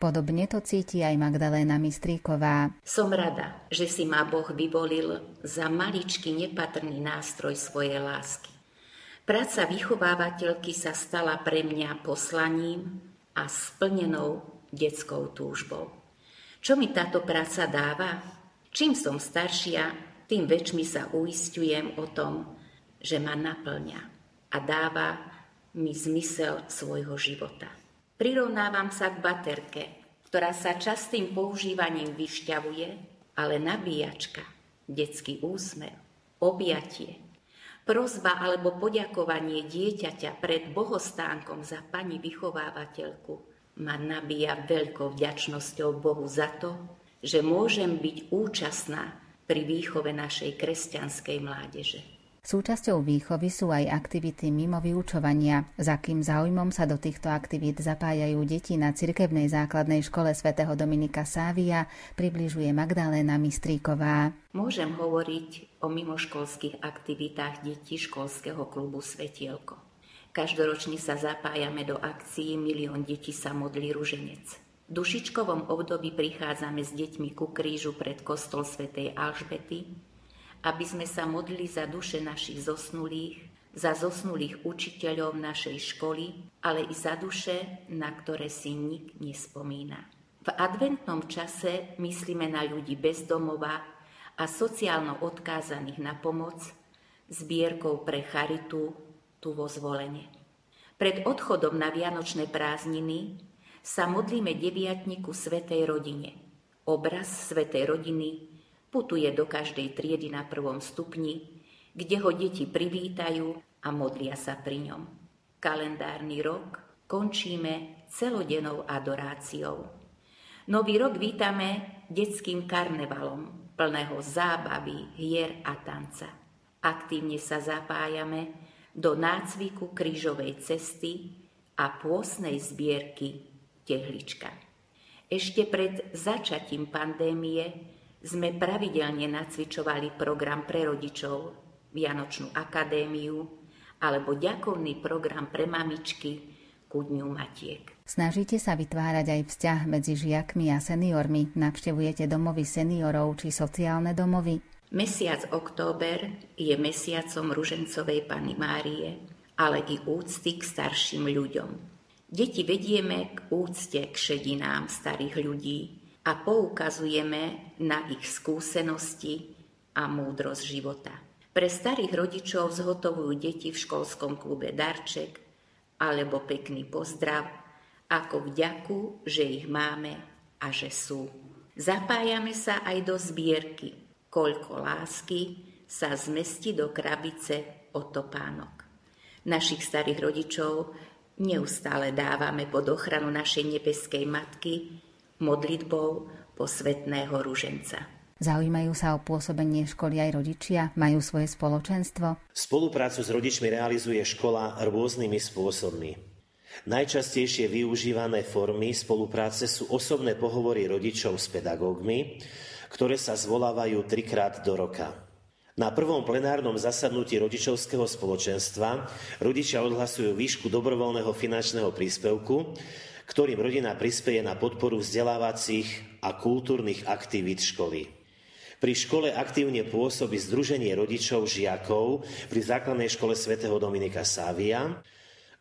S1: Podobne to cíti aj Magdaléna Mistríková.
S4: Som rada, že si ma Boh vyvolil za maličký nepatrný nástroj svojej lásky. Práca vychovávateľky sa stala pre mňa poslaním a splnenou detskou túžbou. Čo mi táto práca dáva? Čím som staršia, tým väčšmi sa uistujem o tom, že ma naplňa a dáva mi zmysel svojho života. Prirovnávam sa k baterke, ktorá sa častým používaním vyšťavuje, ale nabíjačka, detský úsmev, objatie, prozba alebo poďakovanie dieťaťa pred bohostánkom za pani vychovávateľku ma nabíja veľkou vďačnosťou Bohu za to, že môžem byť účastná pri výchove našej kresťanskej mládeže.
S1: Súčasťou výchovy sú aj aktivity mimo vyučovania. Za kým záujmom sa do týchto aktivít zapájajú deti na cirkevnej základnej škole svätého Dominika Sávia, približuje Magdaléna Mistríková.
S4: Môžem hovoriť o mimoškolských aktivitách detí školského klubu Svetielko. Každoročne sa zapájame do akcií Milión detí sa modlí ruženec. Dušičkovom období prichádzame s deťmi ku krížu pred kostol svätej Alžbety, aby sme sa modlili za duše našich zosnulých, za zosnulých učiteľov našej školy, ale i za duše, na ktoré si nik nespomína. V adventnom čase myslíme na ľudí bezdomova a sociálno odkázaných na pomoc zbierkou pre charitu tu vo zvolenie. Pred odchodom na vianočné prázdniny sa modlíme deviatniku Svetej rodine. Obraz Svetej rodiny putuje do každej triedy na prvom stupni, kde ho deti privítajú a modlia sa pri ňom. Kalendárny rok končíme celodennou adoráciou. Nový rok vítame detským karnevalom, plného zábavy, hier a tanca. Aktívne sa zapájame do nácviku krížovej cesty a pôsnej zbierky tehlička. Ešte pred začatím pandémie sme pravidelne nacvičovali program pre rodičov, Vianočnú akadémiu alebo ďakovný program pre mamičky ku Dňu Matiek.
S1: Snažíte sa vytvárať aj vzťah medzi žiakmi a seniormi? Navštevujete domovy seniorov či sociálne domovy?
S4: Mesiac október je mesiacom Ružencovej Pany Márie, ale i úcty k starším ľuďom. Deti vedieme k úcte k šedinám starých ľudí a poukazujeme na ich skúsenosti a múdrosť života. Pre starých rodičov zhotovujú deti v školskom klube darček alebo pekný pozdrav ako vďaku, že ich máme a že sú. Zapájame sa aj do zbierky, koľko lásky sa zmestí do krabice od topánok. Našich starých rodičov neustále dávame pod ochranu našej nebeskej matky modlitbou posvetného ruženca.
S1: Zaujímajú sa o pôsobenie školy aj rodičia? Majú svoje spoločenstvo?
S2: Spoluprácu s rodičmi realizuje škola rôznymi spôsobmi. Najčastejšie využívané formy spolupráce sú osobné pohovory rodičov s pedagógmi, ktoré sa zvolávajú trikrát do roka. Na prvom plenárnom zasadnutí rodičovského spoločenstva rodičia odhlasujú výšku dobrovoľného finančného príspevku, ktorým rodina prispieje na podporu vzdelávacích a kultúrnych aktivít školy. Pri škole aktívne pôsobí Združenie rodičov žiakov pri základnej škole svätého Dominika Sávia,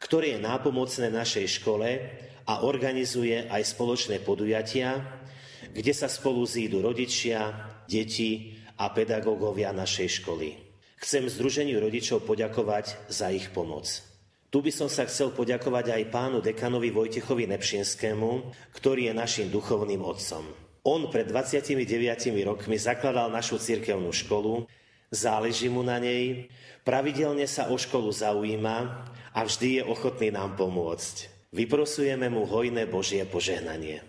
S2: ktoré je nápomocné našej škole a organizuje aj spoločné podujatia, kde sa spolu zídu rodičia, deti a pedagógovia našej školy. Chcem Združeniu rodičov poďakovať za ich pomoc. Tu by som sa chcel poďakovať aj pánu dekanovi Vojtechovi Nepšinskému, ktorý je našim duchovným otcom. On pred 29 rokmi zakladal našu cirkevnú školu, záleží mu na nej, pravidelne sa o školu zaujíma a vždy je ochotný nám pomôcť. Vyprosujeme mu hojné Božie požehnanie.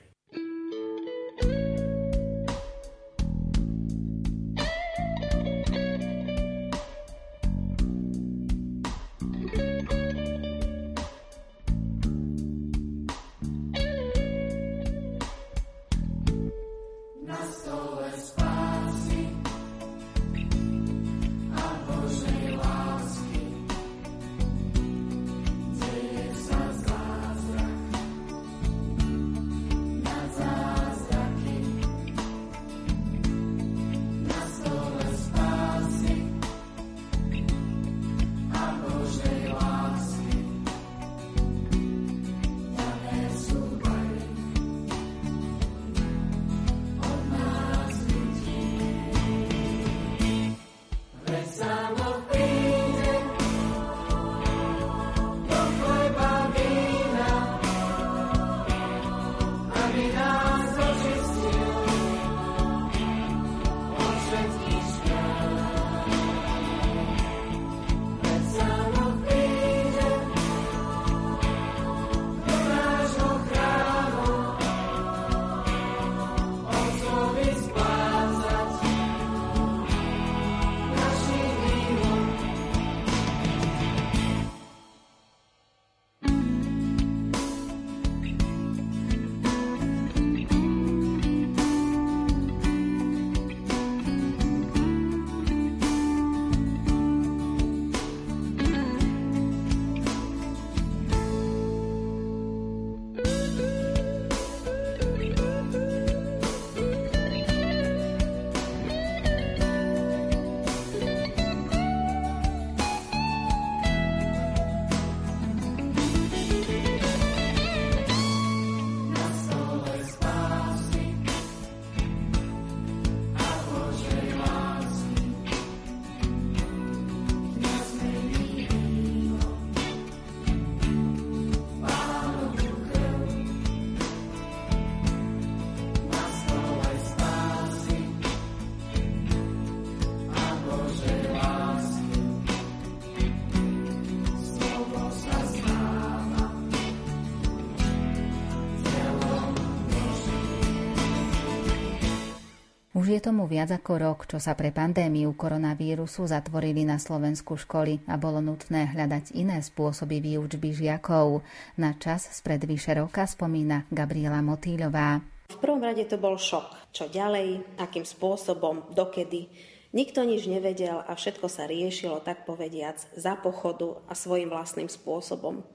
S1: Je tomu viac ako rok, čo sa pre pandémiu koronavírusu zatvorili na Slovensku školy a bolo nutné hľadať iné spôsoby výučby žiakov. Na čas spred vyše roka spomína Gabriela Motýľová.
S6: V prvom rade to bol šok. Čo ďalej, akým spôsobom, dokedy. Nikto nič nevedel a všetko sa riešilo, tak povediac, za pochodu a svojim vlastným spôsobom.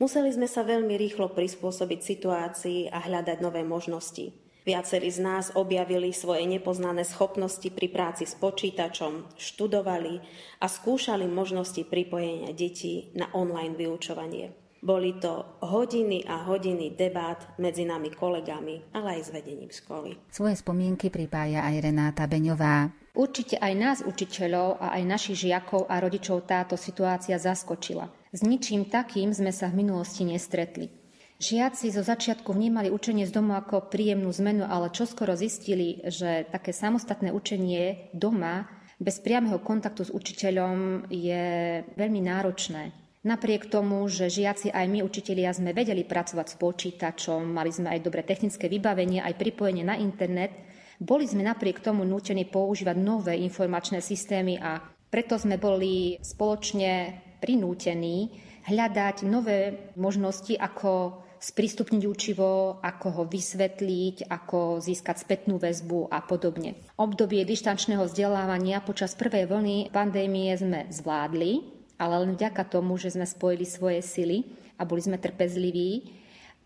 S6: Museli sme sa veľmi rýchlo prispôsobiť situácii a hľadať nové možnosti. Viacerí z nás objavili svoje nepoznané schopnosti pri práci s počítačom, študovali a skúšali možnosti pripojenia detí na online vyučovanie. Boli to hodiny a hodiny debát medzi nami kolegami, ale aj s vedením školy.
S1: Svoje spomienky pripája aj Renáta Beňová.
S8: Určite aj nás, učiteľov a aj našich žiakov a rodičov táto situácia zaskočila. S ničím takým sme sa v minulosti nestretli. Žiaci zo začiatku vnímali učenie z domu ako príjemnú zmenu, ale čoskoro zistili, že také samostatné učenie doma bez priameho kontaktu s učiteľom je veľmi náročné. Napriek tomu, že žiaci aj my, učitelia, sme vedeli pracovať s počítačom, mali sme aj dobré technické vybavenie, aj pripojenie na internet, boli sme napriek tomu nútení používať nové informačné systémy a preto sme boli spoločne prinútení hľadať nové možnosti, ako sprístupniť učivo, ako ho vysvetliť, ako získať spätnú väzbu a podobne. Obdobie dištančného vzdelávania počas prvej vlny pandémie sme zvládli, ale len vďaka tomu, že sme spojili svoje sily a boli sme trpezliví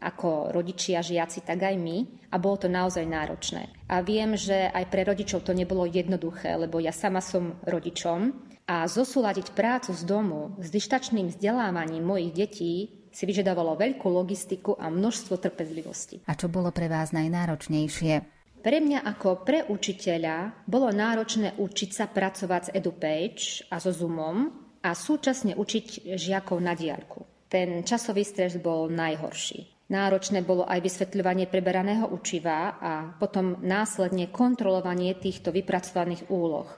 S8: ako rodičia, žiaci, tak aj my. A bolo to naozaj náročné. A viem, že aj pre rodičov to nebolo jednoduché, lebo ja sama som rodičom a zosúľadiť prácu z domu s dištačným vzdelávaním mojich detí si vyžadovalo veľkú logistiku a množstvo trpezlivosti.
S1: A čo bolo pre vás najnáročnejšie?
S8: Pre mňa ako pre učiteľa bolo náročné učiť sa pracovať s EduPage a so Zoomom a súčasne učiť žiakov na diaľku. Ten časový stres bol najhorší. Náročné bolo aj vysvetľovanie preberaného učiva a potom následne kontrolovanie týchto vypracovaných úloh.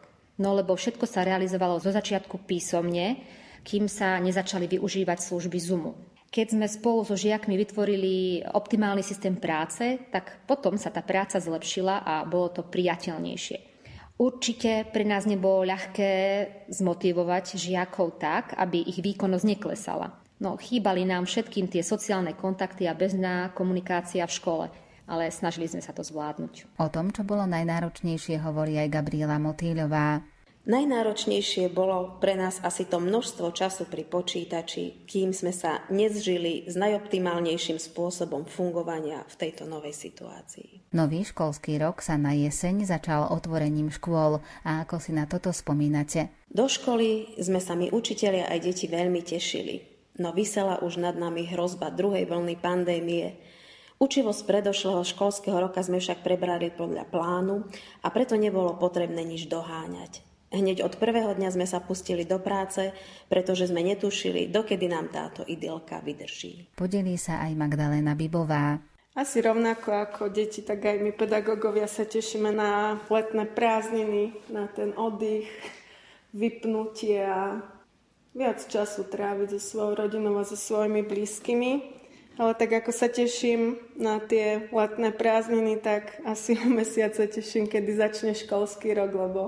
S8: No lebo všetko sa realizovalo zo začiatku písomne, kým sa nezačali využívať služby Zoomu. Keď sme spolu so žiakmi vytvorili optimálny systém práce, tak potom sa tá práca zlepšila a bolo to priateľnejšie. Určite pre nás nebolo ľahké zmotivovať žiakov tak, aby ich výkonnosť neklesala. No, chýbali nám všetkým tie sociálne kontakty a bezná komunikácia v škole ale snažili sme sa to zvládnuť.
S1: O tom, čo bolo najnáročnejšie, hovorí aj Gabriela Motýľová.
S6: Najnáročnejšie bolo pre nás asi to množstvo času pri počítači, kým sme sa nezžili s najoptimálnejším spôsobom fungovania v tejto novej situácii.
S1: Nový školský rok sa na jeseň začal otvorením škôl a ako si na toto spomínate?
S6: Do školy sme sa my učitelia aj deti veľmi tešili, no vysela už nad nami hrozba druhej vlny pandémie, Učivo z predošlého školského roka sme však prebrali podľa plánu a preto nebolo potrebné nič doháňať. Hneď od prvého dňa sme sa pustili do práce, pretože sme netušili, dokedy nám táto idylka vydrží.
S1: Podelí sa aj Magdalena Bibová.
S3: Asi rovnako ako deti, tak aj my pedagógovia sa tešíme na letné prázdniny, na ten oddych, vypnutie a viac času tráviť so svojou rodinou a so svojimi blízkymi. Ale tak ako sa teším na tie letné prázdniny, tak asi o mesiac sa teším, kedy začne školský rok, lebo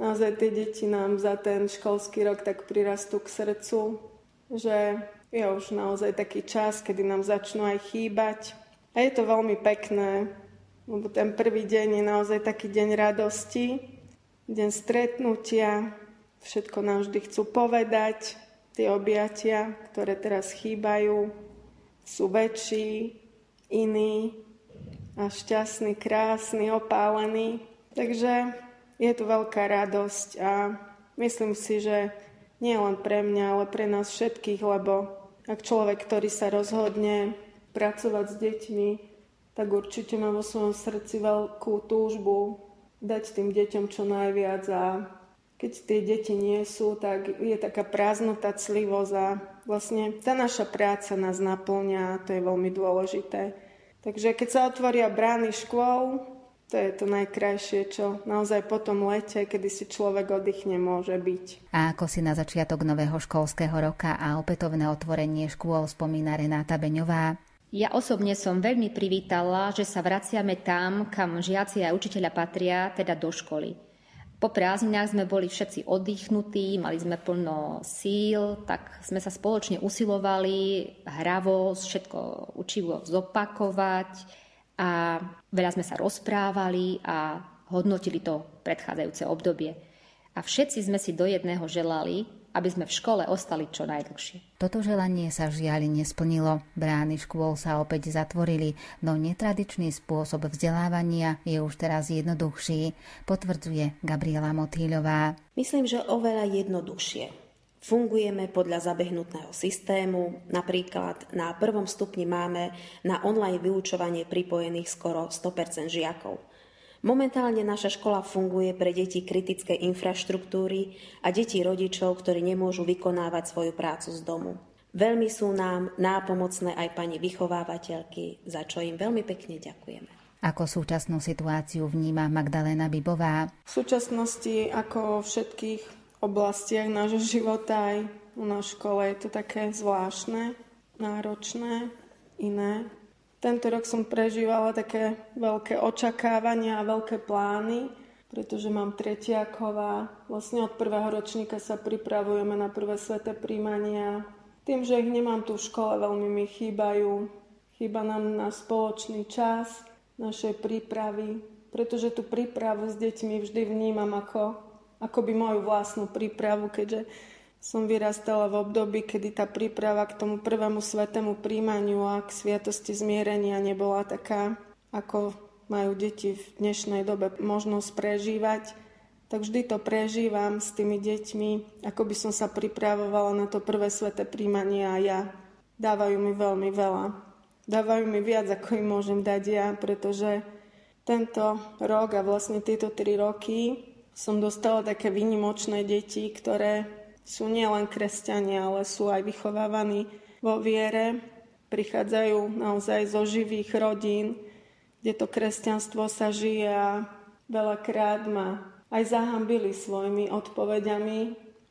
S3: naozaj tie deti nám za ten školský rok tak prirastú k srdcu, že je už naozaj taký čas, kedy nám začnú aj chýbať. A je to veľmi pekné, lebo ten prvý deň je naozaj taký deň radosti, deň stretnutia, všetko nám vždy chcú povedať, tie objatia, ktoré teraz chýbajú, sú väčší, iní a šťastný, krásny, opálený. Takže je to veľká radosť a myslím si, že nie len pre mňa, ale pre nás všetkých, lebo ak človek, ktorý sa rozhodne pracovať s deťmi, tak určite má vo svojom srdci veľkú túžbu dať tým deťom čo najviac a keď tie deti nie sú, tak je taká prázdnota, clivosť a vlastne tá naša práca nás naplňa a to je veľmi dôležité. Takže keď sa otvoria brány škôl, to je to najkrajšie, čo naozaj po tom lete, kedy si človek oddychne, môže byť.
S1: A ako si na začiatok nového školského roka a opätovné otvorenie škôl spomína Renáta Beňová?
S8: Ja osobne som veľmi privítala, že sa vraciame tam, kam žiaci a učiteľa patria, teda do školy. Po prázdninách sme boli všetci oddychnutí, mali sme plno síl, tak sme sa spoločne usilovali hravo všetko učivo zopakovať a veľa sme sa rozprávali a hodnotili to predchádzajúce obdobie. A všetci sme si do jedného želali, aby sme v škole ostali čo najdlhšie.
S1: Toto želanie sa žiaľ nesplnilo. Brány škôl sa opäť zatvorili, no netradičný spôsob vzdelávania je už teraz jednoduchší, potvrdzuje Gabriela Motýľová.
S6: Myslím, že oveľa jednoduchšie. Fungujeme podľa zabehnutného systému, napríklad na prvom stupni máme na online vyučovanie pripojených skoro 100% žiakov. Momentálne naša škola funguje pre deti kritickej infraštruktúry a deti rodičov, ktorí nemôžu vykonávať svoju prácu z domu. Veľmi sú nám nápomocné aj pani vychovávateľky, za čo im veľmi pekne ďakujeme.
S1: Ako súčasnú situáciu vníma Magdalena Bibová?
S3: V súčasnosti, ako všetkých oblastiach nášho života, aj u škole je to také zvláštne, náročné, iné. Tento rok som prežívala také veľké očakávania a veľké plány, pretože mám tretiakov a vlastne od prvého ročníka sa pripravujeme na prvé sveté príjmania. Tým, že ich nemám tu v škole, veľmi mi chýbajú. Chýba nám na spoločný čas, našej prípravy, pretože tú prípravu s deťmi vždy vnímam ako, ako by moju vlastnú prípravu, keďže som vyrastala v období, kedy tá príprava k tomu prvému svetému príjmaniu a k sviatosti zmierenia nebola taká, ako majú deti v dnešnej dobe možnosť prežívať. Tak vždy to prežívam s tými deťmi, ako by som sa pripravovala na to prvé sveté príjmanie a ja. Dávajú mi veľmi veľa. Dávajú mi viac, ako im môžem dať ja, pretože tento rok a vlastne tieto tri roky som dostala také výnimočné deti, ktoré sú nielen kresťania, ale sú aj vychovávaní vo viere. Prichádzajú naozaj zo živých rodín, kde to kresťanstvo sa žije a veľakrát ma aj zahambili svojimi odpovediami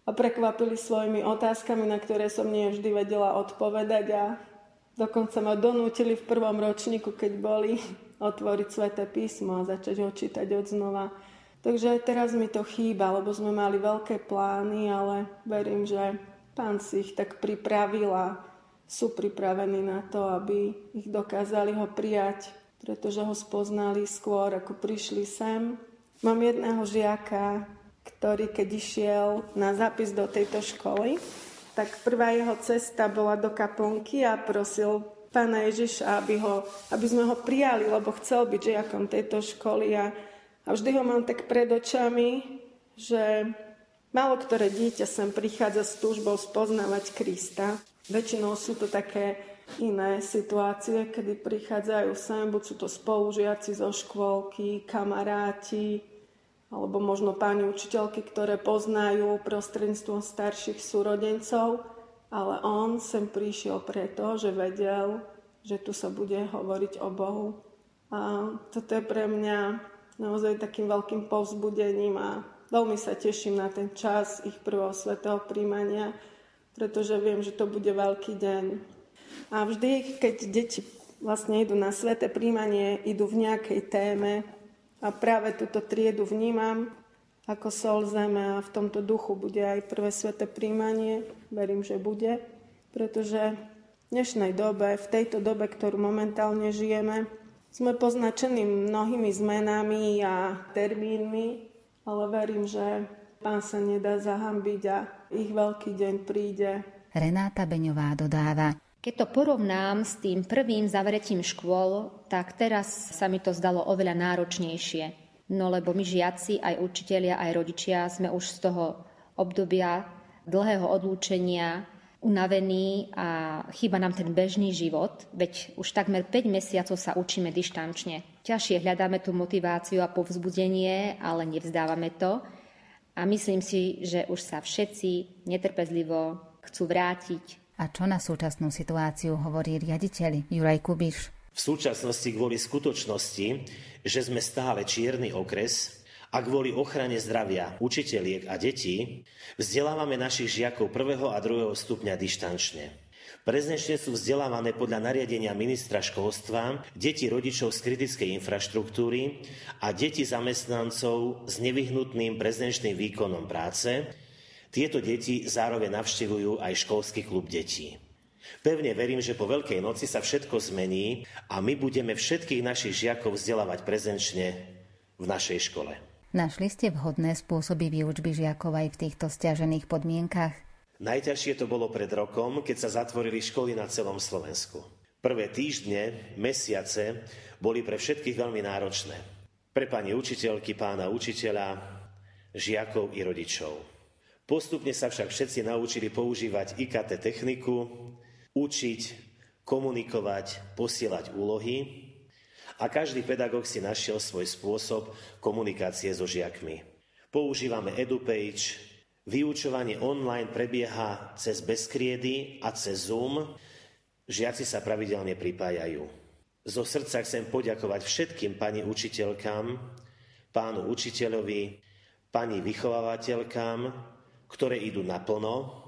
S3: a prekvapili svojimi otázkami, na ktoré som nie vždy vedela odpovedať a dokonca ma donútili v prvom ročníku, keď boli, otvoriť sväté písmo a začať ho čítať od znova. Takže teraz mi to chýba, lebo sme mali veľké plány, ale verím, že pán si ich tak pripravil a sú pripravení na to, aby ich dokázali ho prijať, pretože ho spoznali skôr, ako prišli sem. Mám jedného žiaka, ktorý keď išiel na zápis do tejto školy, tak prvá jeho cesta bola do kaplnky a prosil pána Ježiša, aby, ho, aby sme ho prijali, lebo chcel byť žiakom tejto školy a a vždy ho mám tak pred očami, že málo ktoré dieťa sem prichádza s túžbou spoznávať Krista. Väčšinou sú to také iné situácie, kedy prichádzajú sem, buď sú to spolužiaci zo škôlky, kamaráti, alebo možno páni učiteľky, ktoré poznajú prostredníctvom starších súrodencov, ale on sem prišiel preto, že vedel, že tu sa bude hovoriť o Bohu. A toto je pre mňa naozaj takým veľkým povzbudením a veľmi sa teším na ten čas ich prvého svetého príjmania, pretože viem, že to bude veľký deň. A vždy, keď deti vlastne idú na sveté príjmanie, idú v nejakej téme a práve túto triedu vnímam ako sol zeme a v tomto duchu bude aj prvé sveté príjmanie. Verím, že bude, pretože v dnešnej dobe, v tejto dobe, ktorú momentálne žijeme, sme poznačení mnohými zmenami a termínmi, ale verím, že pán sa nedá zahambiť a ich veľký deň príde.
S1: Renáta Beňová dodáva.
S8: Keď to porovnám s tým prvým zavretím škôl, tak teraz sa mi to zdalo oveľa náročnejšie. No lebo my žiaci, aj učitelia, aj rodičia sme už z toho obdobia dlhého odlúčenia unavení a chýba nám ten bežný život, veď už takmer 5 mesiacov sa učíme dištančne. Ťažšie hľadáme tú motiváciu a povzbudenie, ale nevzdávame to. A myslím si, že už sa všetci netrpezlivo chcú vrátiť.
S1: A čo na súčasnú situáciu hovorí riaditeľ Juraj Kubiš?
S2: V súčasnosti kvôli skutočnosti, že sme stále čierny okres, a kvôli ochrane zdravia učiteľiek a detí vzdelávame našich žiakov prvého a druhého stupňa dištančne. Prezenčne sú vzdelávané podľa nariadenia ministra školstva deti rodičov z kritickej infraštruktúry a deti zamestnancov s nevyhnutným prezenčným výkonom práce. Tieto deti zároveň navštevujú aj školský klub detí. Pevne verím, že po Veľkej noci sa všetko zmení a my budeme všetkých našich žiakov vzdelávať prezenčne v našej škole.
S1: Našli ste vhodné spôsoby výučby žiakov aj v týchto stiažených podmienkach?
S2: Najťažšie to bolo pred rokom, keď sa zatvorili školy na celom Slovensku. Prvé týždne, mesiace boli pre všetkých veľmi náročné. Pre pani učiteľky, pána učiteľa, žiakov i rodičov. Postupne sa však všetci naučili používať IKT techniku, učiť, komunikovať, posielať úlohy a každý pedagóg si našiel svoj spôsob komunikácie so žiakmi. Používame EduPage, Vyučovanie online prebieha cez bezkriedy a cez Zoom. Žiaci sa pravidelne pripájajú. Zo srdca chcem poďakovať všetkým pani učiteľkám, pánu učiteľovi, pani vychovávateľkám, ktoré idú naplno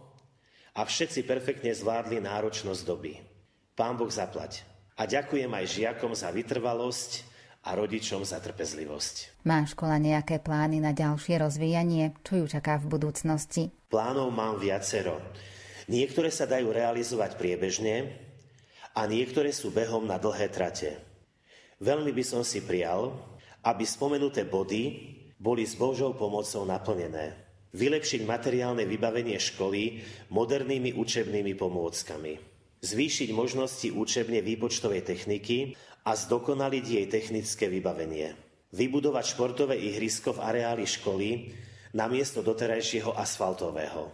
S2: a všetci perfektne zvládli náročnosť doby. Pán Boh zaplať. A ďakujem aj žiakom za vytrvalosť a rodičom za trpezlivosť.
S1: Má škola nejaké plány na ďalšie rozvíjanie? Čo ju čaká v budúcnosti?
S2: Plánov mám viacero. Niektoré sa dajú realizovať priebežne a niektoré sú behom na dlhé trate. Veľmi by som si prial, aby spomenuté body boli s Božou pomocou naplnené. Vylepšiť materiálne vybavenie školy modernými učebnými pomôckami. Zvýšiť možnosti učebne výpočtovej techniky a zdokonaliť jej technické vybavenie. Vybudovať športové ihrisko v areáli školy namiesto doterajšieho asfaltového.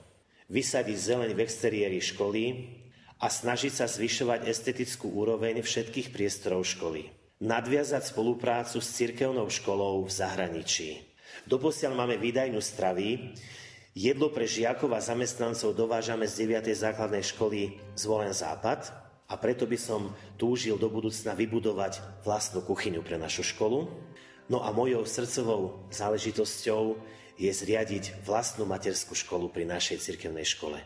S2: Vysadiť zeleň v exteriéri školy a snažiť sa zvyšovať estetickú úroveň všetkých priestorov školy. Nadviazať spoluprácu s cirkevnou školou v zahraničí. Doposiaľ máme výdajnú stravy, jedlo pre žiakov a zamestnancov dovážame z 9. základnej školy Zvolen Západ, a preto by som túžil do budúcna vybudovať vlastnú kuchyňu pre našu školu. No a mojou srdcovou záležitosťou je zriadiť vlastnú materskú školu pri našej cirkevnej škole.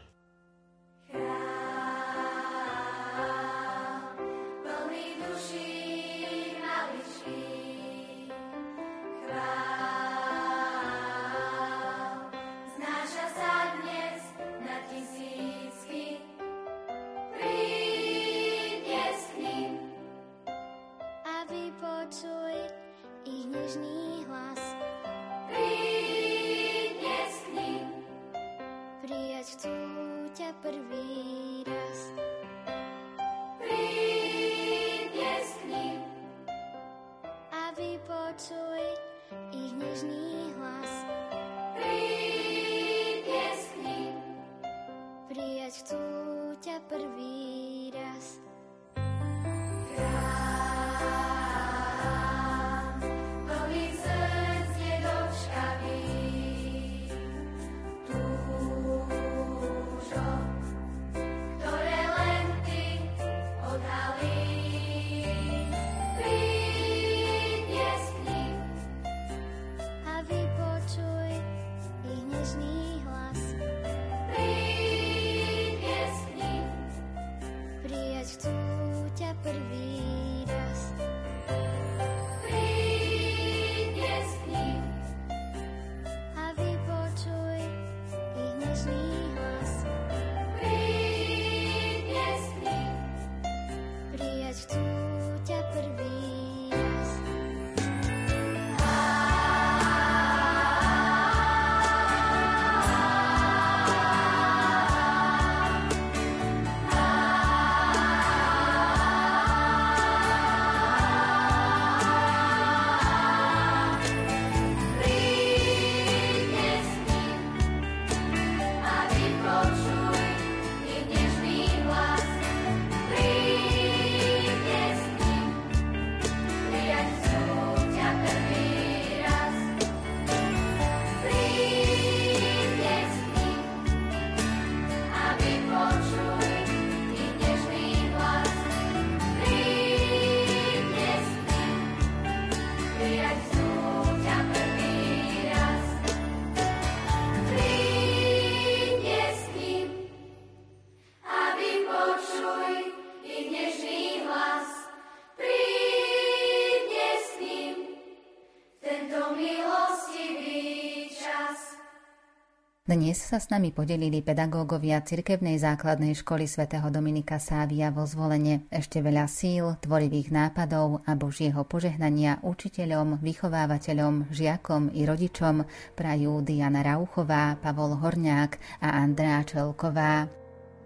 S1: Dnes sa s nami podelili pedagógovia Cirkevnej základnej školy svätého Dominika Sávia vo zvolenie. Ešte veľa síl, tvorivých nápadov a Božieho požehnania učiteľom, vychovávateľom, žiakom i rodičom prajú Diana Rauchová, Pavol Horňák a Andrá Čelková.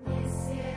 S1: Moju